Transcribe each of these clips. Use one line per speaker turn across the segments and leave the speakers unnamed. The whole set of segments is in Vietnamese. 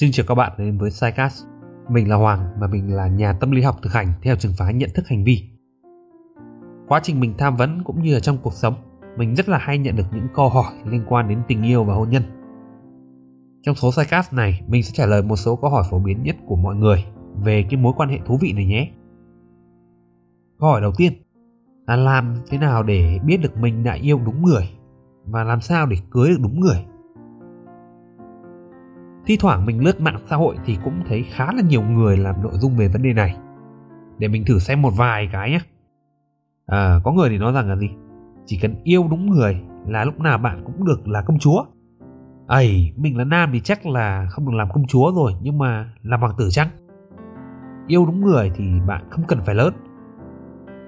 Xin chào các bạn đến với Psycast. Mình là Hoàng và mình là nhà tâm lý học thực hành theo trường phái nhận thức hành vi. Quá trình mình tham vấn cũng như ở trong cuộc sống, mình rất là hay nhận được những câu hỏi liên quan đến tình yêu và hôn nhân. Trong số Psycast này, mình sẽ trả lời một số câu hỏi phổ biến nhất của mọi người về cái mối quan hệ thú vị này nhé. Câu hỏi đầu tiên là làm thế nào để biết được mình đã yêu đúng người và làm sao để cưới được đúng người Thi thoảng mình lướt mạng xã hội thì cũng thấy khá là nhiều người làm nội dung về vấn đề này. Để mình thử xem một vài cái nhé. À, có người thì nói rằng là gì? Chỉ cần yêu đúng người là lúc nào bạn cũng được là công chúa. ấy mình là nam thì chắc là không được làm công chúa rồi nhưng mà làm hoàng tử chăng? Yêu đúng người thì bạn không cần phải lớn.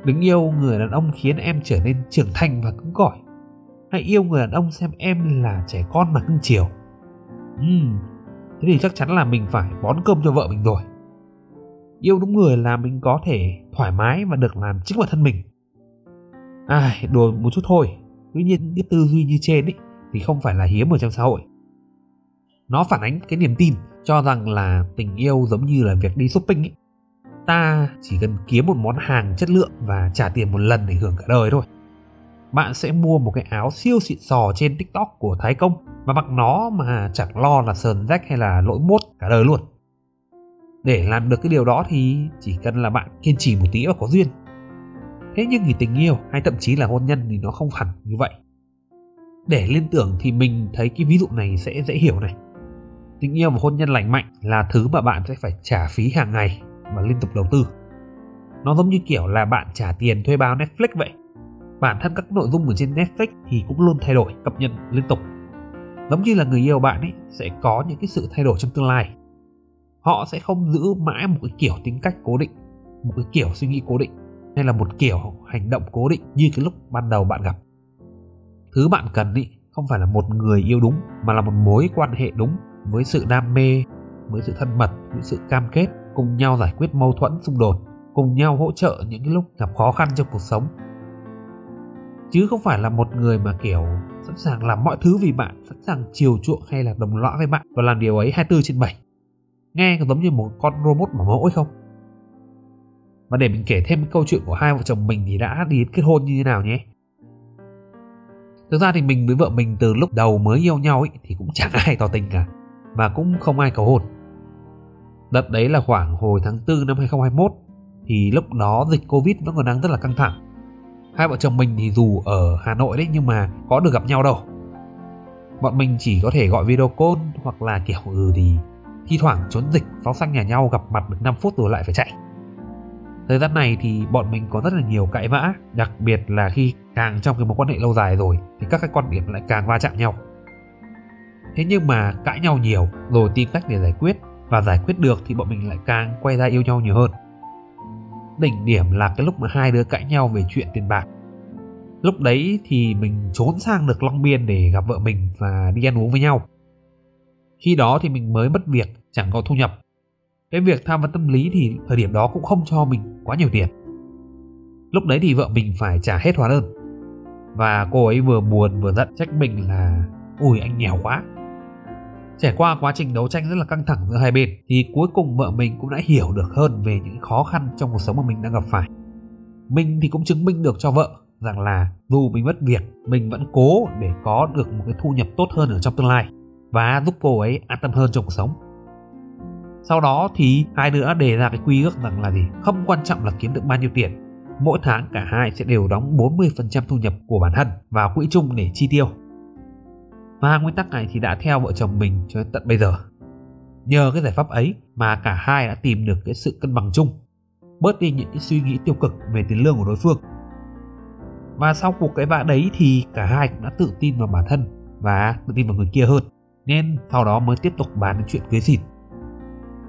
Đừng yêu người đàn ông khiến em trở nên trưởng thành và cứng cỏi. Hãy yêu người đàn ông xem em là trẻ con mà cưng chiều. Uhm, thế thì chắc chắn là mình phải bón cơm cho vợ mình rồi. Yêu đúng người là mình có thể thoải mái và được làm chính bản thân mình. À đùa một chút thôi. Tuy nhiên cái tư duy như trên ấy, thì không phải là hiếm ở trong xã hội. Nó phản ánh cái niềm tin cho rằng là tình yêu giống như là việc đi shopping ấy. Ta chỉ cần kiếm một món hàng chất lượng và trả tiền một lần để hưởng cả đời thôi bạn sẽ mua một cái áo siêu xịn sò trên tiktok của thái công và mặc nó mà chẳng lo là sờn rách hay là lỗi mốt cả đời luôn. Để làm được cái điều đó thì chỉ cần là bạn kiên trì một tí và có duyên. Thế nhưng thì tình yêu hay thậm chí là hôn nhân thì nó không hẳn như vậy. Để liên tưởng thì mình thấy cái ví dụ này sẽ dễ hiểu này. Tình yêu và hôn nhân lành mạnh là thứ mà bạn sẽ phải trả phí hàng ngày và liên tục đầu tư. Nó giống như kiểu là bạn trả tiền thuê bao netflix vậy bản thân các nội dung ở trên netflix thì cũng luôn thay đổi, cập nhật liên tục. Giống như là người yêu bạn ấy sẽ có những cái sự thay đổi trong tương lai. Họ sẽ không giữ mãi một cái kiểu tính cách cố định, một cái kiểu suy nghĩ cố định, hay là một kiểu hành động cố định như cái lúc ban đầu bạn gặp. Thứ bạn cần ý, không phải là một người yêu đúng, mà là một mối quan hệ đúng với sự đam mê, với sự thân mật, với sự cam kết, cùng nhau giải quyết mâu thuẫn, xung đột, cùng nhau hỗ trợ những cái lúc gặp khó khăn trong cuộc sống chứ không phải là một người mà, kiểu, sẵn sàng làm mọi thứ vì bạn, sẵn sàng chiều chuộng hay là đồng lõa với bạn và làm điều ấy 24 trên 7 nghe có giống như một con robot bảo mẫu ấy không? Và để mình kể thêm câu chuyện của hai vợ chồng mình thì đã đi kết hôn như thế nào nhé? Thực ra thì mình với vợ mình từ lúc đầu mới yêu nhau ấy thì cũng chẳng ai tỏ tình cả, và cũng không ai cầu hôn. Đợt đấy là khoảng hồi tháng 4 năm 2021 thì lúc đó dịch covid vẫn còn đang rất là căng thẳng hai vợ chồng mình thì dù ở Hà Nội đấy, nhưng mà có được gặp nhau đâu. Bọn mình chỉ có thể gọi video call hoặc là kiểu ừ thì thi thoảng trốn dịch, pháo xanh nhà nhau gặp mặt được 5 phút rồi lại phải chạy. Thời gian này thì bọn mình có rất là nhiều cãi vã, đặc biệt là khi càng trong cái mối quan hệ lâu dài rồi thì các cái quan điểm lại càng va chạm nhau. Thế nhưng mà cãi nhau nhiều, rồi tìm cách để giải quyết và giải quyết được thì bọn mình lại càng quay ra yêu nhau nhiều hơn đỉnh điểm là cái lúc mà hai đứa cãi nhau về chuyện tiền bạc. Lúc đấy thì mình trốn sang được long biên để gặp vợ mình và đi ăn uống với nhau. Khi đó thì mình mới mất việc, chẳng có thu nhập. Cái việc tham vấn tâm lý thì thời điểm đó cũng không cho mình quá nhiều tiền. Lúc đấy thì vợ mình phải trả hết hóa đơn. Và cô ấy vừa buồn vừa giận, trách mình là ui anh nghèo quá. Trải qua quá trình đấu tranh rất là căng thẳng giữa hai bên thì cuối cùng vợ mình cũng đã hiểu được hơn về những khó khăn trong cuộc sống mà mình đang gặp phải. Mình thì cũng chứng minh được cho vợ rằng là dù mình mất việc, mình vẫn cố để có được một cái thu nhập tốt hơn ở trong tương lai và giúp cô ấy an tâm hơn trong cuộc sống. Sau đó thì hai đứa đề ra cái quy ước rằng là gì? Không quan trọng là kiếm được bao nhiêu tiền. Mỗi tháng cả hai sẽ đều đóng 40% thu nhập của bản thân vào quỹ chung để chi tiêu và nguyên tắc này thì đã theo vợ chồng mình cho đến tận bây giờ. Nhờ cái giải pháp ấy mà cả hai đã tìm được cái sự cân bằng chung, bớt đi những cái suy nghĩ tiêu cực về tiền lương của đối phương. Và sau cuộc cái vã đấy thì cả hai cũng đã tự tin vào bản thân và tự tin vào người kia hơn. Nên sau đó mới tiếp tục bàn đến chuyện cưới xin.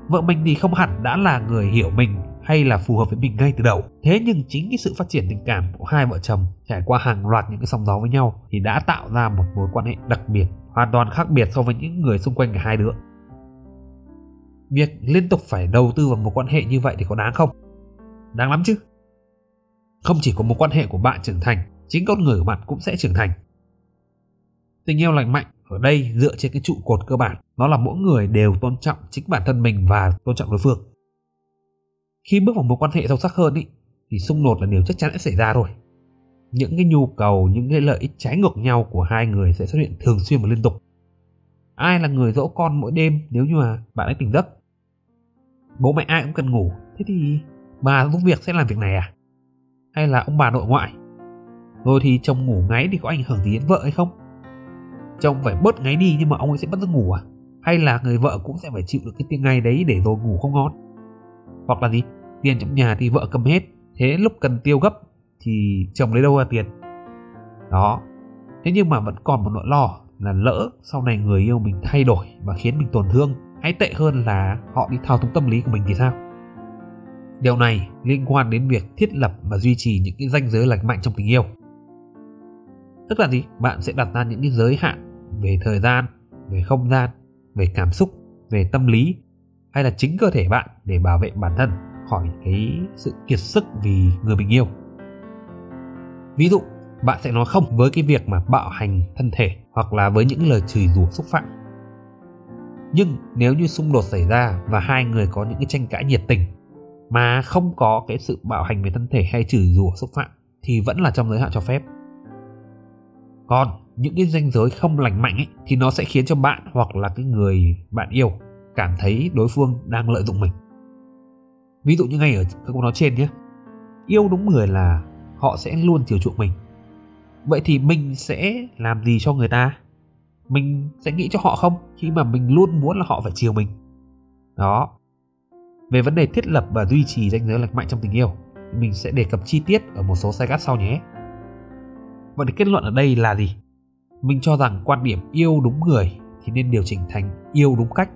Vợ mình thì không hẳn đã là người hiểu mình hay là phù hợp với mình ngay từ đầu. Thế nhưng chính cái sự phát triển tình cảm của hai vợ chồng trải qua hàng loạt những cái sóng gió với nhau thì đã tạo ra một mối quan hệ đặc biệt, hoàn toàn khác biệt so với những người xung quanh cả hai đứa. Việc liên tục phải đầu tư vào một quan hệ như vậy thì có đáng không? Đáng lắm chứ. Không chỉ có một quan hệ của bạn trưởng thành, chính con người của bạn cũng sẽ trưởng thành. Tình yêu lành mạnh ở đây dựa trên cái trụ cột cơ bản đó là mỗi người đều tôn trọng chính bản thân mình và tôn trọng đối phương khi bước vào mối quan hệ sâu sắc hơn ý, thì xung đột là điều chắc chắn sẽ xảy ra rồi. những cái nhu cầu những cái lợi ích trái ngược nhau của hai người sẽ xuất hiện thường xuyên và liên tục. Ai là người dỗ con mỗi đêm nếu như mà bạn ấy tỉnh giấc? Bố mẹ ai cũng cần ngủ thế thì bà giúp việc sẽ làm việc này à? Hay là ông bà nội ngoại? Rồi thì chồng ngủ ngáy thì có ảnh hưởng gì đến vợ hay không? Chồng phải bớt ngáy đi nhưng mà ông ấy sẽ bắt giấc ngủ à? Hay là người vợ cũng sẽ phải chịu được cái tiếng ngáy đấy để rồi ngủ không ngon? Hoặc là gì? Tiền trong nhà thì vợ cầm hết. Thế lúc cần tiêu gấp thì chồng lấy đâu ra tiền? Đó. Thế nhưng mà vẫn còn một nỗi lo là lỡ sau này người yêu mình thay đổi và khiến mình tổn thương, hay tệ hơn là họ đi thao túng tâm lý của mình thì sao? Điều này liên quan đến việc thiết lập và duy trì những cái ranh giới lành mạnh trong tình yêu. Tức là gì? Bạn sẽ đặt ra những cái giới hạn về thời gian, về không gian, về cảm xúc, về tâm lý, hay là chính cơ thể bạn để bảo vệ bản thân khỏi cái sự kiệt sức vì người mình yêu. Ví dụ bạn sẽ nói không với cái việc mà bạo hành thân thể hoặc là với những lời chửi rủa xúc phạm. Nhưng nếu như xung đột xảy ra và hai người có những cái tranh cãi nhiệt tình mà không có cái sự bạo hành về thân thể hay chửi rủa xúc phạm thì vẫn là trong giới hạn cho phép. Còn những cái ranh giới không lành mạnh ấy, thì nó sẽ khiến cho bạn hoặc là cái người bạn yêu cảm thấy đối phương đang lợi dụng mình ví dụ như ngay ở các câu nói trên nhé. Yêu đúng người là họ sẽ luôn chiều chuộng mình. Vậy thì mình sẽ làm gì cho người ta? Mình sẽ nghĩ cho họ không? Khi mà mình luôn muốn là họ phải chiều mình. Đó. Về vấn đề thiết lập và duy trì ranh giới lành mạnh trong tình yêu, mình sẽ đề cập chi tiết ở một số sai cắt sau nhé. Vậy thì kết luận ở đây là gì? Mình cho rằng quan điểm yêu đúng người thì nên điều chỉnh thành yêu đúng cách.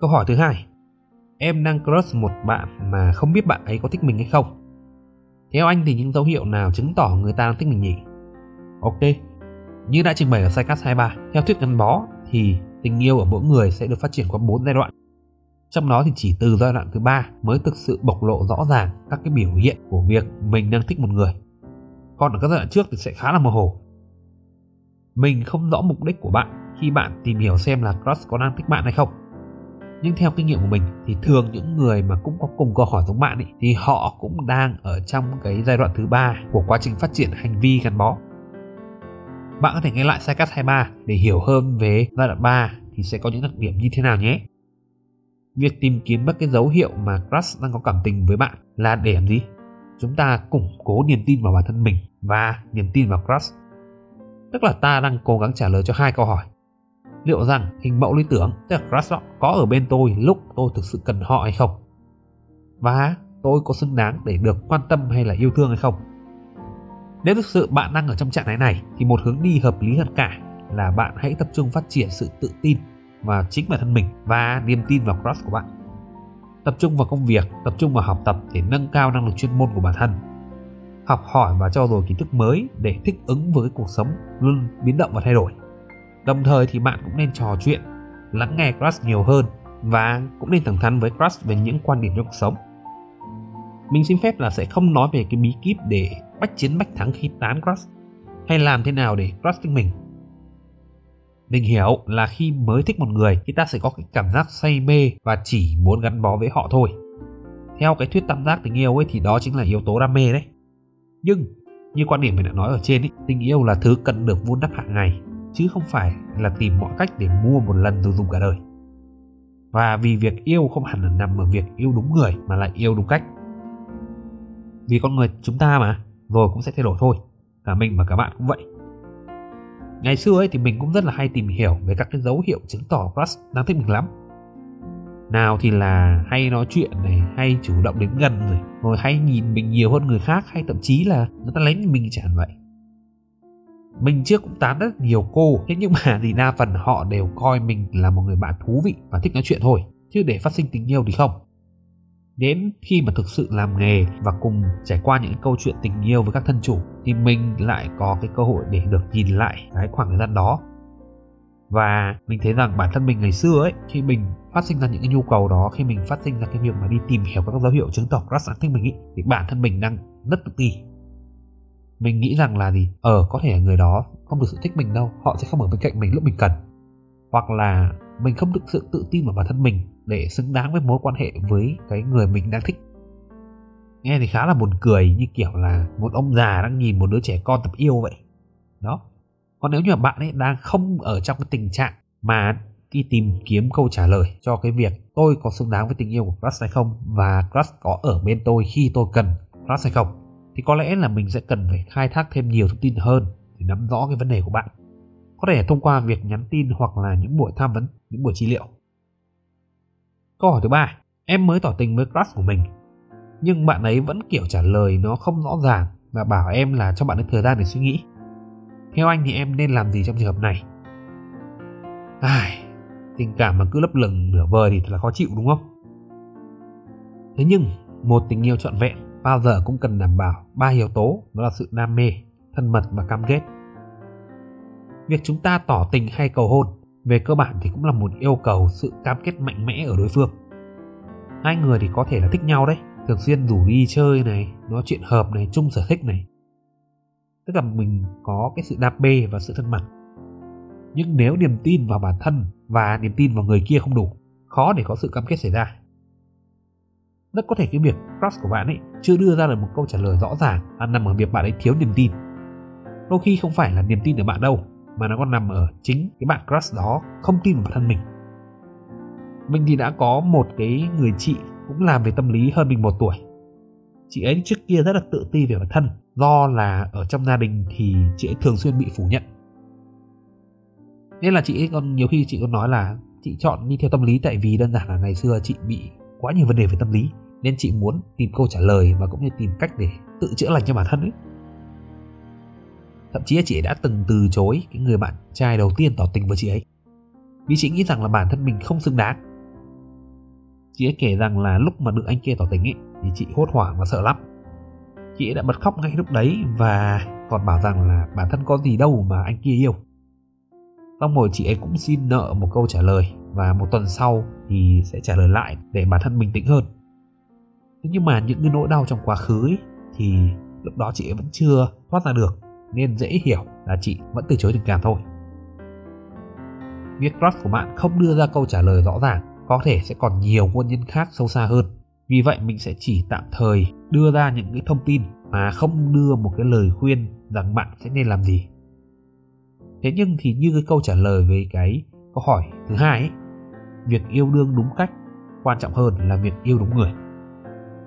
Câu hỏi thứ hai em đang crush một bạn mà không biết bạn ấy có thích mình hay không. Theo anh thì những dấu hiệu nào chứng tỏ người ta đang thích mình nhỉ? Ok, như đã trình bày ở Psycast 23 theo thuyết gắn bó thì tình yêu ở mỗi người sẽ được phát triển qua 4 giai đoạn. Trong đó thì chỉ từ giai đoạn thứ ba mới thực sự bộc lộ rõ ràng các cái biểu hiện của việc mình đang thích một người. Còn ở các giai đoạn trước thì sẽ khá là mơ hồ. Mình không rõ mục đích của bạn khi bạn tìm hiểu xem là crush có đang thích bạn hay không nhưng theo kinh nghiệm của mình thì thường những người mà cũng có cùng câu hỏi giống bạn ấy, thì họ cũng đang ở trong cái giai đoạn thứ ba của quá trình phát triển hành vi gắn bó bạn có thể nghe lại Psycast 23 để hiểu hơn về giai đoạn 3 thì sẽ có những đặc điểm như thế nào nhé. Việc tìm kiếm các cái dấu hiệu mà crush đang có cảm tình với bạn là để làm gì? Chúng ta củng cố niềm tin vào bản thân mình và niềm tin vào crush. Tức là ta đang cố gắng trả lời cho hai câu hỏi liệu rằng hình mẫu lý tưởng, tức là crush có ở bên tôi lúc tôi thực sự cần họ hay không? Và tôi có xứng đáng để được quan tâm hay là yêu thương hay không? Nếu thực sự bạn đang ở trong trạng thái này, thì một hướng đi hợp lý hơn cả là bạn hãy tập trung phát triển sự tự tin vào chính bản thân mình và niềm tin vào crush của bạn. Tập trung vào công việc, tập trung vào học tập để nâng cao năng lực chuyên môn của bản thân. Học hỏi và trao dồi kiến thức mới để thích ứng với cuộc sống luôn biến động và thay đổi. Đồng thời thì bạn cũng nên trò chuyện, lắng nghe Crush nhiều hơn và cũng nên thẳng thắn với Crush về những quan điểm trong cuộc sống. Mình xin phép là sẽ không nói về cái bí kíp để bách chiến bách thắng khi tán Crush hay làm thế nào để Crush thích mình. Mình hiểu là khi mới thích một người thì ta sẽ có cái cảm giác say mê và chỉ muốn gắn bó với họ thôi. Theo cái thuyết tam giác tình yêu ấy thì đó chính là yếu tố đam mê đấy. Nhưng như quan điểm mình đã nói ở trên ấy, tình yêu là thứ cần được vun đắp hàng ngày chứ không phải là tìm mọi cách để mua một lần rồi dùng cả đời. Và vì việc yêu không hẳn là nằm ở việc yêu đúng người mà lại yêu đúng cách. Vì con người chúng ta mà, rồi cũng sẽ thay đổi thôi. Cả mình và cả bạn cũng vậy. Ngày xưa ấy thì mình cũng rất là hay tìm hiểu về các cái dấu hiệu chứng tỏ crush đang thích mình lắm. Nào thì là hay nói chuyện này, hay chủ động đến gần rồi rồi hay nhìn mình nhiều hơn người khác, hay thậm chí là người ta lén mình chẳng vậy mình trước cũng tán rất nhiều cô, thế nhưng mà thì đa phần họ đều coi mình là một người bạn thú vị và thích nói chuyện thôi, chứ để phát sinh tình yêu thì không. Đến khi mà thực sự làm nghề và cùng trải qua những câu chuyện tình yêu với các thân chủ, thì mình lại có cái cơ hội để được nhìn lại cái khoảng thời gian đó. Và mình thấy rằng bản thân mình ngày xưa ấy, khi mình phát sinh ra những cái nhu cầu đó, khi mình phát sinh ra cái việc mà đi tìm hiểu các dấu hiệu chứng tỏ crush thích mình ấy, thì bản thân mình đang rất tự ti mình nghĩ rằng là gì? Ở ờ, có thể người đó không được sự thích mình đâu. Họ sẽ không ở bên cạnh mình lúc mình cần. Hoặc là mình không được sự tự tin vào bản thân mình để xứng đáng với mối quan hệ với cái người mình đang thích. Nghe thì khá là buồn cười như kiểu là một ông già đang nhìn một đứa trẻ con tập yêu vậy. Đó. Còn nếu như mà bạn ấy đang không ở trong cái tình trạng mà đi tìm kiếm câu trả lời cho cái việc tôi có xứng đáng với tình yêu của crush hay không? Và crush có ở bên tôi khi tôi cần crush hay không? Thì có lẽ là mình sẽ cần phải khai thác thêm nhiều thông tin hơn để nắm rõ cái vấn đề của bạn. Có thể thông qua việc nhắn tin hoặc là những buổi tham vấn, những buổi trị liệu. Câu hỏi thứ ba, em mới tỏ tình với crush của mình. Nhưng bạn ấy vẫn kiểu trả lời nó không rõ ràng và bảo em là cho bạn ấy thời gian để suy nghĩ. Theo anh thì em nên làm gì trong trường hợp này? Ai, tình cảm mà cứ lấp lửng nửa vời thì thật là khó chịu, đúng không? Thế nhưng, một tình yêu trọn vẹn bao giờ cũng cần đảm bảo ba yếu tố, đó là sự đam mê, thân mật và cam kết. Việc chúng ta tỏ tình hay cầu hôn, về cơ bản thì cũng là một yêu cầu sự cam kết mạnh mẽ ở đối phương. Hai người thì có thể là thích nhau đấy, thường xuyên rủ đi chơi này, nói chuyện hợp này, chung sở thích này. Tức là mình có cái sự đam mê và sự thân mật. Nhưng nếu niềm tin vào bản thân và niềm tin vào người kia không đủ, khó để có sự cam kết xảy ra rất có thể cái việc crush của bạn ấy chưa đưa ra được một câu trả lời rõ ràng là nằm ở việc bạn ấy thiếu niềm tin. Đôi khi không phải là niềm tin ở bạn đâu, mà nó còn nằm ở chính cái bạn crush đó không tin vào bản thân mình. Mình thì đã có một cái người chị cũng làm về tâm lý hơn mình một tuổi. Chị ấy trước kia rất là tự ti về bản thân, do là ở trong gia đình thì chị ấy thường xuyên bị phủ nhận. Nên là chị ấy còn, nhiều khi chị còn nói là, chị chọn đi theo tâm lý tại vì đơn giản là ngày xưa chị bị quá nhiều vấn đề về tâm lý, nên chị muốn tìm câu trả lời và cũng như tìm cách để tự chữa lành cho bản thân ấy. Thậm chí là chị ấy đã từng từ chối cái người bạn trai đầu tiên tỏ tình với chị ấy, vì chị nghĩ rằng là bản thân mình không xứng đáng. Chị ấy kể rằng là lúc mà được anh kia tỏ tình ấy, thì chị hốt hoảng và sợ lắm. Chị ấy đã bật khóc ngay lúc đấy và còn bảo rằng là bản thân có gì đâu mà anh kia yêu mong rồi chị ấy cũng xin nợ một câu trả lời và một tuần sau thì sẽ trả lời lại để bản thân bình tĩnh hơn. Thế nhưng mà những cái nỗi đau trong quá khứ ấy, thì lúc đó chị ấy vẫn chưa thoát ra được nên dễ hiểu là chị vẫn từ chối tình cảm thôi. Việc crush của bạn không đưa ra câu trả lời rõ ràng có thể sẽ còn nhiều nguyên nhân khác sâu xa hơn. Vì vậy mình sẽ chỉ tạm thời đưa ra những cái thông tin mà không đưa một cái lời khuyên rằng bạn sẽ nên làm gì thế nhưng thì như cái câu trả lời về cái câu hỏi thứ hai ấy, việc yêu đương đúng cách quan trọng hơn là việc yêu đúng người.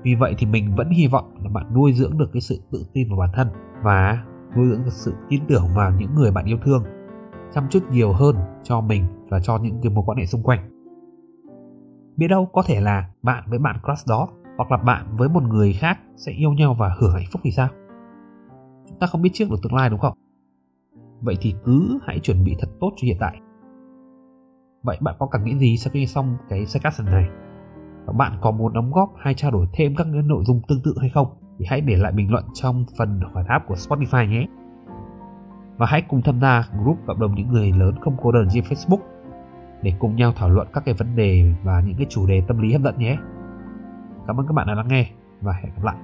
Vì vậy thì mình vẫn hy vọng là bạn nuôi dưỡng được cái sự tự tin vào bản thân và nuôi dưỡng được sự tin tưởng vào những người bạn yêu thương chăm chút nhiều hơn cho mình và cho những cái mối quan hệ xung quanh. Biết đâu có thể là bạn với bạn crush đó hoặc là bạn với một người khác sẽ yêu nhau và hưởng hạnh phúc thì sao? Chúng ta không biết trước được tương lai đúng không? Vậy thì cứ hãy chuẩn bị thật tốt cho hiện tại vậy bạn có cảm nghĩ gì sau khi xong cái session này và bạn có muốn đóng góp hay trao đổi thêm các nội dung tương tự hay không thì hãy để lại bình luận trong phần hỏi đáp của Spotify nhé và hãy cùng tham gia group cộng đồng những người lớn không cô đơn trên Facebook để cùng nhau thảo luận các cái vấn đề và những cái chủ đề tâm lý hấp dẫn nhé. Cảm ơn các bạn đã lắng nghe và hẹn gặp lại.